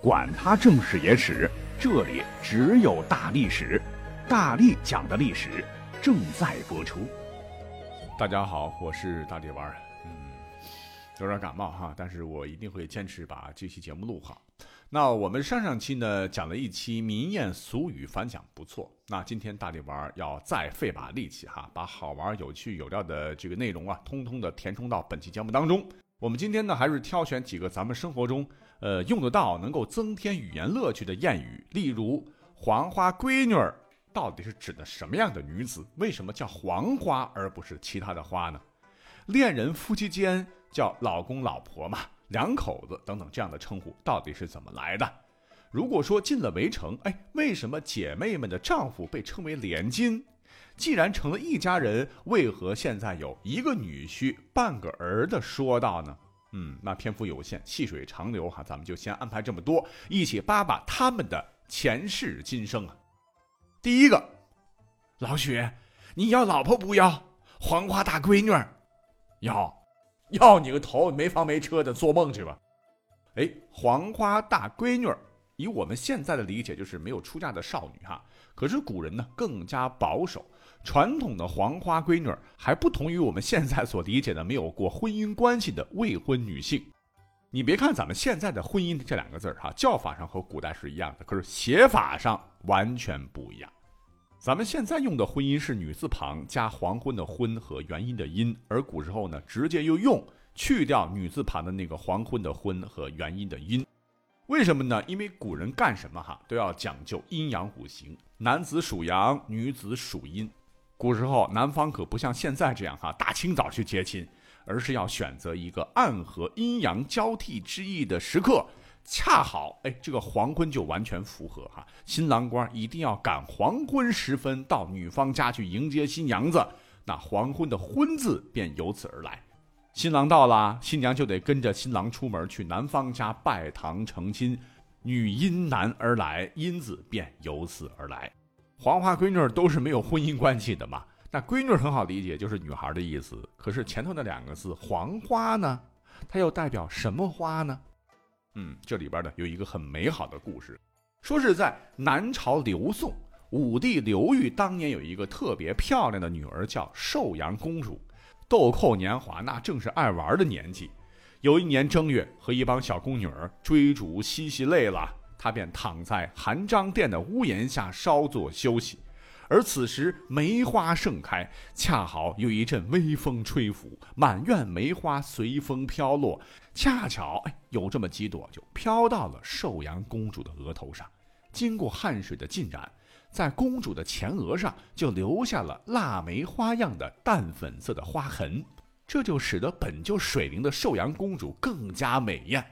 管他正史野史，这里只有大历史，大力讲的历史正在播出。大家好，我是大力丸儿，嗯，有点感冒哈，但是我一定会坚持把这期节目录好。那我们上上期呢讲了一期民谚俗语反响不错，那今天大力丸要再费把力气哈，把好玩、有趣、有料的这个内容啊，通通的填充到本期节目当中。我们今天呢，还是挑选几个咱们生活中，呃，用得到、能够增添语言乐趣的谚语。例如“黄花闺女儿”，到底是指的什么样的女子？为什么叫黄花而不是其他的花呢？恋人夫妻间叫老公老婆嘛，两口子等等这样的称呼到底是怎么来的？如果说进了围城，哎，为什么姐妹们的丈夫被称为连襟？既然成了一家人，为何现在有一个女婿半个儿的说道呢？嗯，那篇幅有限，细水长流哈，咱们就先安排这么多，一起扒扒他们的前世今生啊。第一个，老许，你要老婆不要？黄花大闺女，要，要你个头！没房没车的，做梦去吧。哎，黄花大闺女，以我们现在的理解就是没有出嫁的少女哈。可是古人呢更加保守。传统的黄花闺女还不同于我们现在所理解的没有过婚姻关系的未婚女性。你别看咱们现在的婚姻这两个字儿哈，叫法上和古代是一样的，可是写法上完全不一样。咱们现在用的婚姻是女字旁加黄昏的昏和元音的音，而古时候呢，直接又用去掉女字旁的那个黄昏的昏和元音的音。为什么呢？因为古人干什么哈都要讲究阴阳五行，男子属阳，女子属阴。古时候，男方可不像现在这样哈，大清早去接亲，而是要选择一个暗合阴阳交替之意的时刻，恰好哎，这个黄昏就完全符合哈。新郎官一定要赶黄昏时分到女方家去迎接新娘子，那黄昏的“昏”字便由此而来。新郎到了，新娘就得跟着新郎出门去男方家拜堂成亲，女因男而来，因字便由此而来。黄花闺女都是没有婚姻关系的嘛？那闺女很好理解，就是女孩的意思。可是前头那两个字“黄花”呢，它又代表什么花呢？嗯，这里边呢有一个很美好的故事，说是在南朝刘宋，武帝刘裕当年有一个特别漂亮的女儿，叫寿阳公主。豆蔻年华，那正是爱玩的年纪。有一年正月，和一帮小宫女儿追逐嬉戏累了。他便躺在韩章殿的屋檐下稍作休息，而此时梅花盛开，恰好有一阵微风吹拂，满院梅花随风飘落，恰巧哎有这么几朵就飘到了寿阳公主的额头上，经过汗水的浸染，在公主的前额上就留下了腊梅花样的淡粉色的花痕，这就使得本就水灵的寿阳公主更加美艳。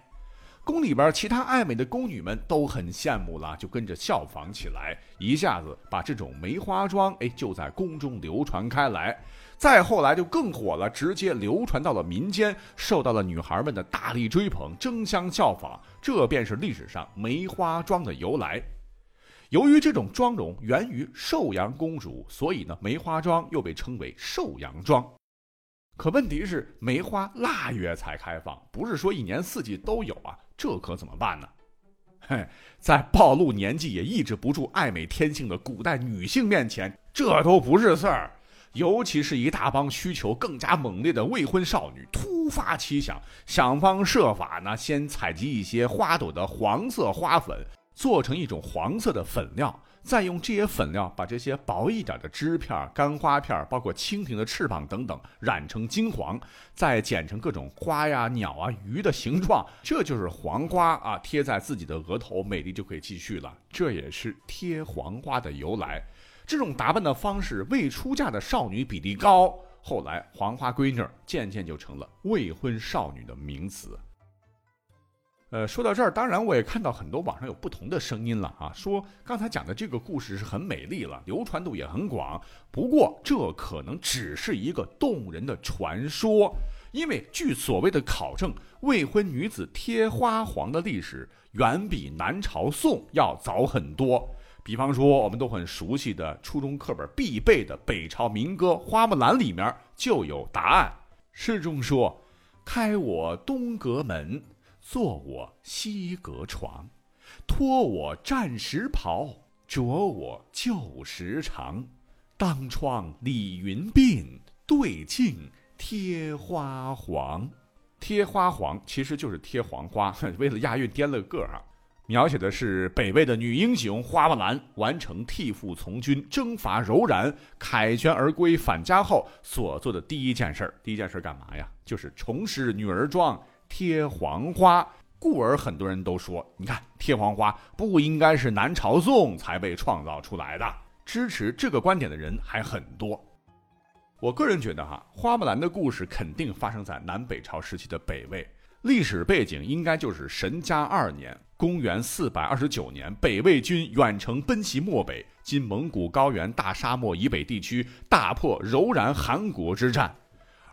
宫里边其他爱美的宫女们都很羡慕了，就跟着效仿起来，一下子把这种梅花妆哎就在宫中流传开来。再后来就更火了，直接流传到了民间，受到了女孩们的大力追捧，争相效仿。这便是历史上梅花妆的由来。由于这种妆容源于寿阳公主，所以呢，梅花妆又被称为寿阳妆。可问题是，梅花腊月才开放，不是说一年四季都有啊，这可怎么办呢？嘿，在暴露年纪也抑制不住爱美天性的古代女性面前，这都不是事儿。尤其是一大帮需求更加猛烈的未婚少女，突发奇想，想方设法呢，先采集一些花朵的黄色花粉，做成一种黄色的粉料。再用这些粉料把这些薄一点的枝片、干花片，包括蜻蜓的翅膀等等染成金黄，再剪成各种花呀、鸟啊、鱼的形状，这就是黄花啊！贴在自己的额头，美丽就可以继续了。这也是贴黄花的由来。这种打扮的方式，未出嫁的少女比例高，后来黄花闺女渐渐就成了未婚少女的名词。呃，说到这儿，当然我也看到很多网上有不同的声音了啊，说刚才讲的这个故事是很美丽了，流传度也很广。不过这可能只是一个动人的传说，因为据所谓的考证，未婚女子贴花黄的历史远比南朝宋要早很多。比方说，我们都很熟悉的初中课本必备的北朝民歌《花木兰》里面就有答案，诗中说：“开我东阁门。”坐我西阁床，脱我战时袍，着我旧时裳。当窗理云鬓，对镜贴花黄。贴花黄其实就是贴黄花，为了押韵颠了个个啊。描写的是北魏的女英雄花木兰完成替父从军、征伐柔然、凯旋而归返家后所做的第一件事第一件事干嘛呀？就是重拾女儿装，贴黄花。故而很多人都说，你看贴黄花不应该是南朝宋才被创造出来的。支持这个观点的人还很多。我个人觉得哈，花木兰的故事肯定发生在南北朝时期的北魏，历史背景应该就是神嘉二年。公元四百二十九年，北魏军远程奔袭漠北（今蒙古高原大沙漠以北地区），大破柔然汗国之战。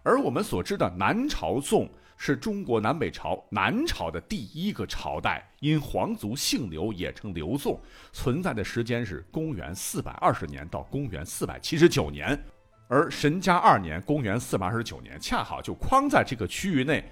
而我们所知的南朝宋，是中国南北朝南朝的第一个朝代，因皇族姓刘，也称刘宋，存在的时间是公元四百二十年到公元四百七十九年。而神嘉二年（公元四百二十九年），恰好就框在这个区域内。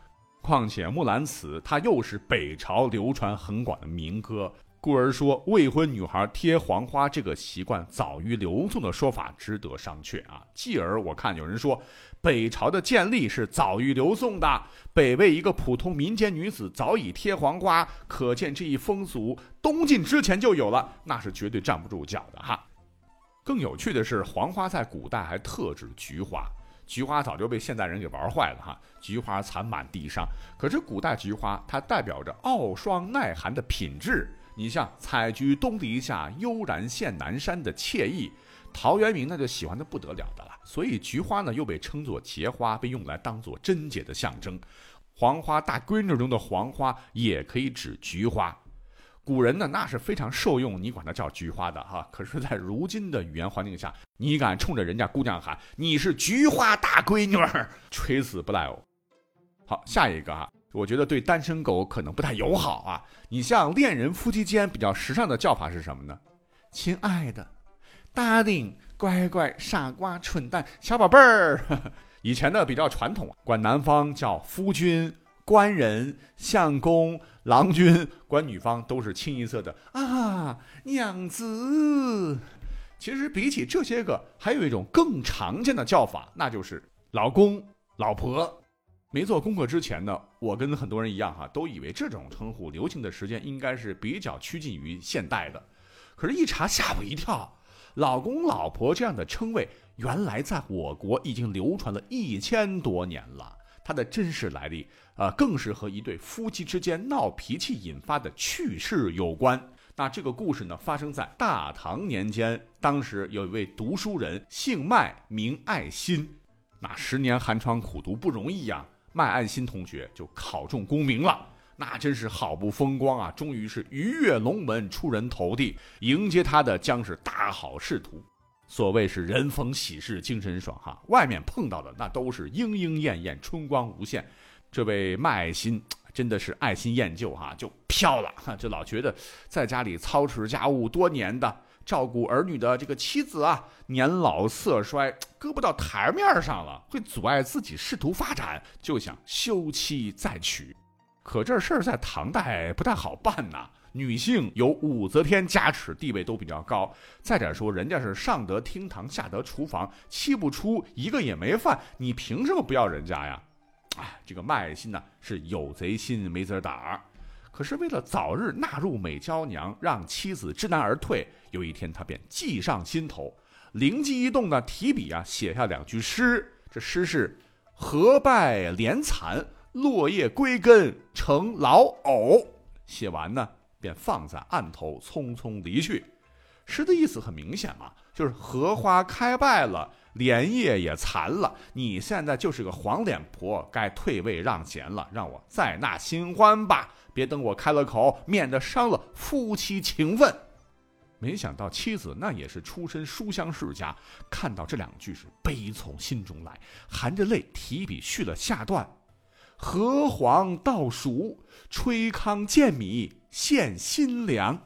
况且《木兰辞》它又是北朝流传很广的民歌，故而说未婚女孩贴黄花这个习惯早于刘宋的说法值得商榷啊。继而我看有人说，北朝的建立是早于刘宋的，北魏一个普通民间女子早已贴黄花，可见这一风俗东晋之前就有了，那是绝对站不住脚的哈。更有趣的是，黄花在古代还特指菊花。菊花早就被现代人给玩坏了哈，菊花残满地上。可是古代菊花它代表着傲霜耐寒的品质。你像“采菊东篱下，悠然见南山”的惬意，陶渊明那就喜欢的不得了的了。所以菊花呢又被称作节花，被用来当做贞洁的象征。黄花大闺女中的黄花也可以指菊花。古人呢，那是非常受用，你管它叫菊花的哈。可是，在如今的语言环境下，你敢冲着人家姑娘喊你是菊花大闺女儿，垂死不赖哦。好，下一个啊，我觉得对单身狗可能不太友好啊。你像恋人夫妻间比较时尚的叫法是什么呢？亲爱的，darling，乖乖，傻瓜，蠢蛋，小宝贝儿。以前呢比较传统啊，管男方叫夫君。官人、相公、郎君，管女方都是清一色的啊，娘子。其实比起这些个，还有一种更常见的叫法，那就是老公、老婆。没做功课之前呢，我跟很多人一样哈，都以为这种称呼流行的时间应该是比较趋近于现代的。可是，一查吓我一跳，老公、老婆这样的称谓，原来在我国已经流传了一千多年了。它的真实来历，呃，更是和一对夫妻之间闹脾气引发的趣事有关。那这个故事呢，发生在大唐年间，当时有一位读书人，姓麦，名爱新。那十年寒窗苦读不容易呀，麦爱新同学就考中功名了，那真是好不风光啊！终于是鱼跃龙门，出人头地，迎接他的将是大好仕途。所谓是人逢喜事精神爽哈，外面碰到的那都是莺莺燕燕，春光无限。这位麦爱新真的是爱新厌旧哈，就飘了哈，就老觉得在家里操持家务多年的，照顾儿女的这个妻子啊，年老色衰，搁不到台面上了，会阻碍自己仕途发展，就想休妻再娶。可这事儿在唐代不太好办呐。女性有武则天加持，地位都比较高。再者说，人家是上得厅堂，下得厨房，气不出一个也没犯，你凭什么不要人家呀？哎，这个卖心呢是有贼心没贼胆儿。可是为了早日纳入美娇娘，让妻子知难而退，有一天他便计上心头，灵机一动呢，提笔啊写下两句诗。这诗是：荷败莲残，落叶归根成老藕。写完呢。便放在案头，匆匆离去。诗的意思很明显嘛，就是荷花开败了，莲叶也残了，你现在就是个黄脸婆，该退位让贤了，让我再纳新欢吧，别等我开了口，免得伤了夫妻情分。没想到妻子那也是出身书香世家，看到这两句是悲从心中来，含着泪提笔续了下段：荷黄稻熟，吹糠见米。现新粮，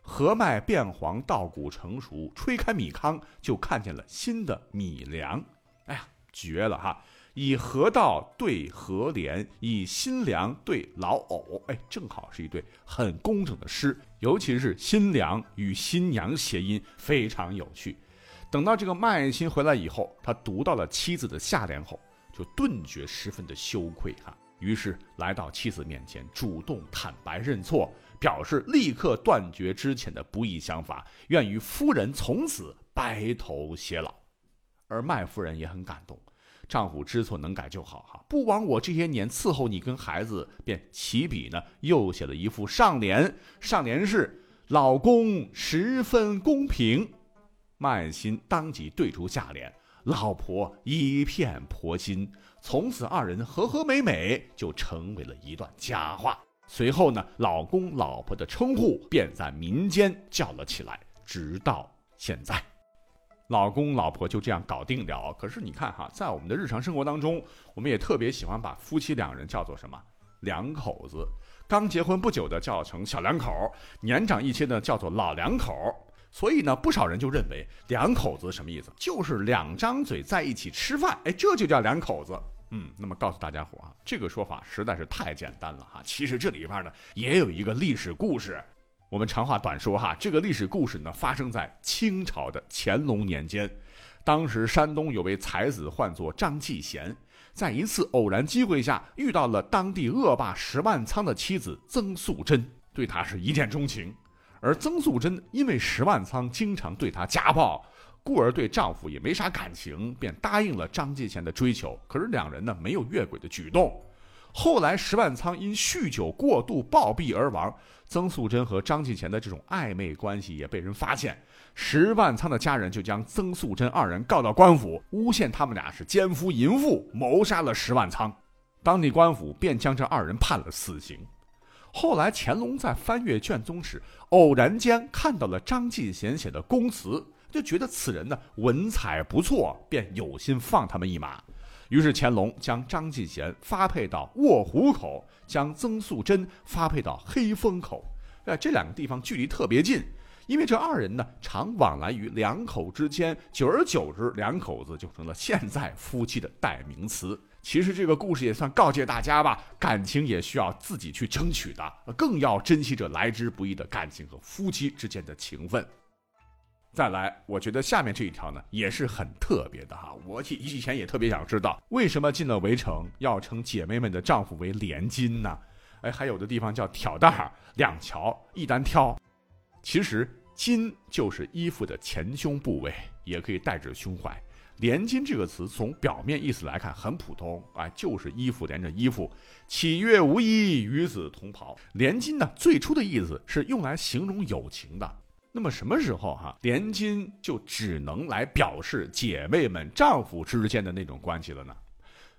禾麦变黄，稻谷成熟，吹开米糠，就看见了新的米粮。哎呀，绝了哈！以河道对河连，以新娘对老偶，哎，正好是一对很工整的诗，尤其是新娘与新娘谐音非常有趣。等到这个麦爱新回来以后，他读到了妻子的下联后，就顿觉十分的羞愧哈，于是来到妻子面前，主动坦白认错，表示立刻断绝之前的不义想法，愿与夫人从此白头偕老。而麦夫人也很感动，丈夫知错能改就好哈，不枉我这些年伺候你跟孩子，便起笔呢，又写了一副上联，上联是“老公十分公平”。麦心当即对出下联：“老婆一片婆心。”从此二人和和美美，就成为了一段佳话。随后呢，老公老婆的称呼便在民间叫了起来，直到现在，老公老婆就这样搞定了。可是你看哈，在我们的日常生活当中，我们也特别喜欢把夫妻两人叫做什么两口子，刚结婚不久的叫成小两口，年长一些的叫做老两口。所以呢，不少人就认为两口子什么意思？就是两张嘴在一起吃饭，哎，这就叫两口子。嗯，那么告诉大家伙啊，这个说法实在是太简单了哈。其实这里边呢也有一个历史故事。我们长话短说哈，这个历史故事呢发生在清朝的乾隆年间。当时山东有位才子，唤作张继贤，在一次偶然机会下遇到了当地恶霸石万仓的妻子曾素贞，对他是一见钟情。而曾素贞因为石万仓经常对她家暴，故而对丈夫也没啥感情，便答应了张继贤的追求。可是两人呢没有越轨的举动。后来石万仓因酗酒过度暴毙而亡，曾素贞和张继贤的这种暧昧关系也被人发现，石万仓的家人就将曾素贞二人告到官府，诬陷他们俩是奸夫淫妇，谋杀了石万仓。当地官府便将这二人判了死刑。后来乾隆在翻阅卷宗时，偶然间看到了张继贤写的供词，就觉得此人呢文采不错，便有心放他们一马。于是乾隆将张继贤发配到卧虎口，将曾素贞发配到黑风口。哎，这两个地方距离特别近，因为这二人呢常往来于两口之间，久而久之，两口子就成了现在夫妻的代名词。其实这个故事也算告诫大家吧，感情也需要自己去争取的，更要珍惜这来之不易的感情和夫妻之间的情分。再来，我觉得下面这一条呢也是很特别的哈，我以以前也特别想知道，为什么进了围城要称姐妹们的丈夫为连襟呢？哎，还有的地方叫挑担儿，两桥一单挑。其实襟就是衣服的前胸部位，也可以代指胸怀。连襟这个词从表面意思来看很普通啊，就是衣服连着衣服。岂月无衣，与子同袍。连襟呢，最初的意思是用来形容友情的。那么什么时候哈，连襟就只能来表示姐妹们、丈夫之间的那种关系了呢？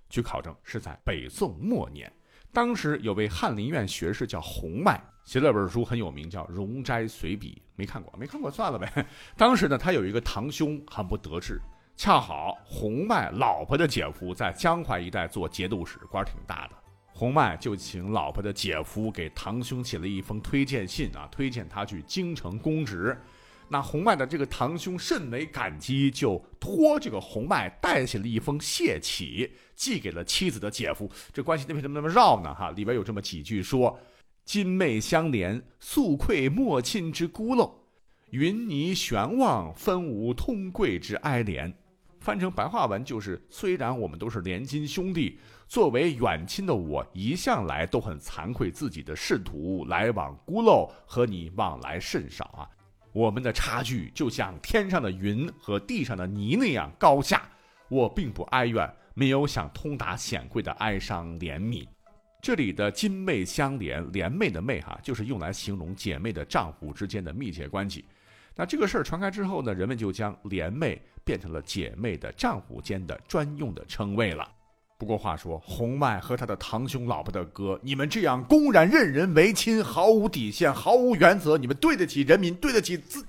据考证，是在北宋末年，当时有位翰林院学士叫洪迈，写了本书很有名，叫《容斋随笔》，没看过，没看过算了呗。当时呢，他有一个堂兄很不得志。恰好洪迈老婆的姐夫在江淮一带做节度使，官挺大的。洪迈就请老婆的姐夫给堂兄写了一封推荐信啊，推荐他去京城公职。那洪迈的这个堂兄甚为感激，就托这个洪迈代写了一封谢启，寄给了妻子的姐夫。这关系为什么那么绕呢？哈，里边有这么几句说：“金妹相连，素愧莫亲之孤陋；云霓悬望，分无通贵之哀怜。”翻成白话文就是：虽然我们都是连襟兄弟，作为远亲的我，一向来都很惭愧自己的仕途来往孤陋，和你往来甚少啊。我们的差距就像天上的云和地上的泥那样高下。我并不哀怨，没有想通达显贵的哀伤怜悯。这里的金妹相连，连妹的妹哈，就是用来形容姐妹的丈夫之间的密切关系。那这个事儿传开之后呢，人们就将连妹变成了姐妹的丈夫间的专用的称谓了。不过话说，洪迈和他的堂兄老婆的哥，你们这样公然任人唯亲，毫无底线，毫无原则，你们对得起人民，对得起自？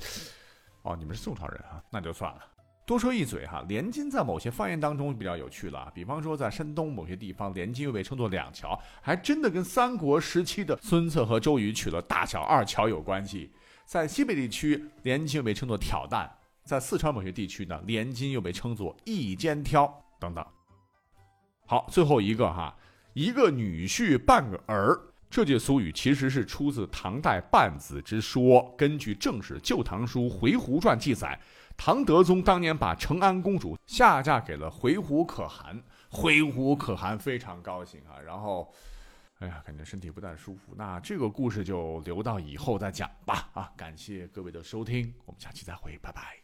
哦，你们是宋朝人啊，那就算了。多说一嘴哈，连襟在某些方言当中比较有趣了，比方说在山东某些地方，连襟又被称作两桥，还真的跟三国时期的孙策和周瑜娶了大小二乔有关系。在西北地区，连襟又被称作挑担；在四川某些地区呢，连襟又被称作一肩挑等等。好，最后一个哈，一个女婿半个儿。这句俗语其实是出自唐代半子之说。根据正史《旧唐书·回鹘传》记载，唐德宗当年把成安公主下嫁给了回鹘可汗，回鹘可汗非常高兴啊，然后，哎呀，感觉身体不太舒服。那这个故事就留到以后再讲吧。啊，感谢各位的收听，我们下期再会，拜拜。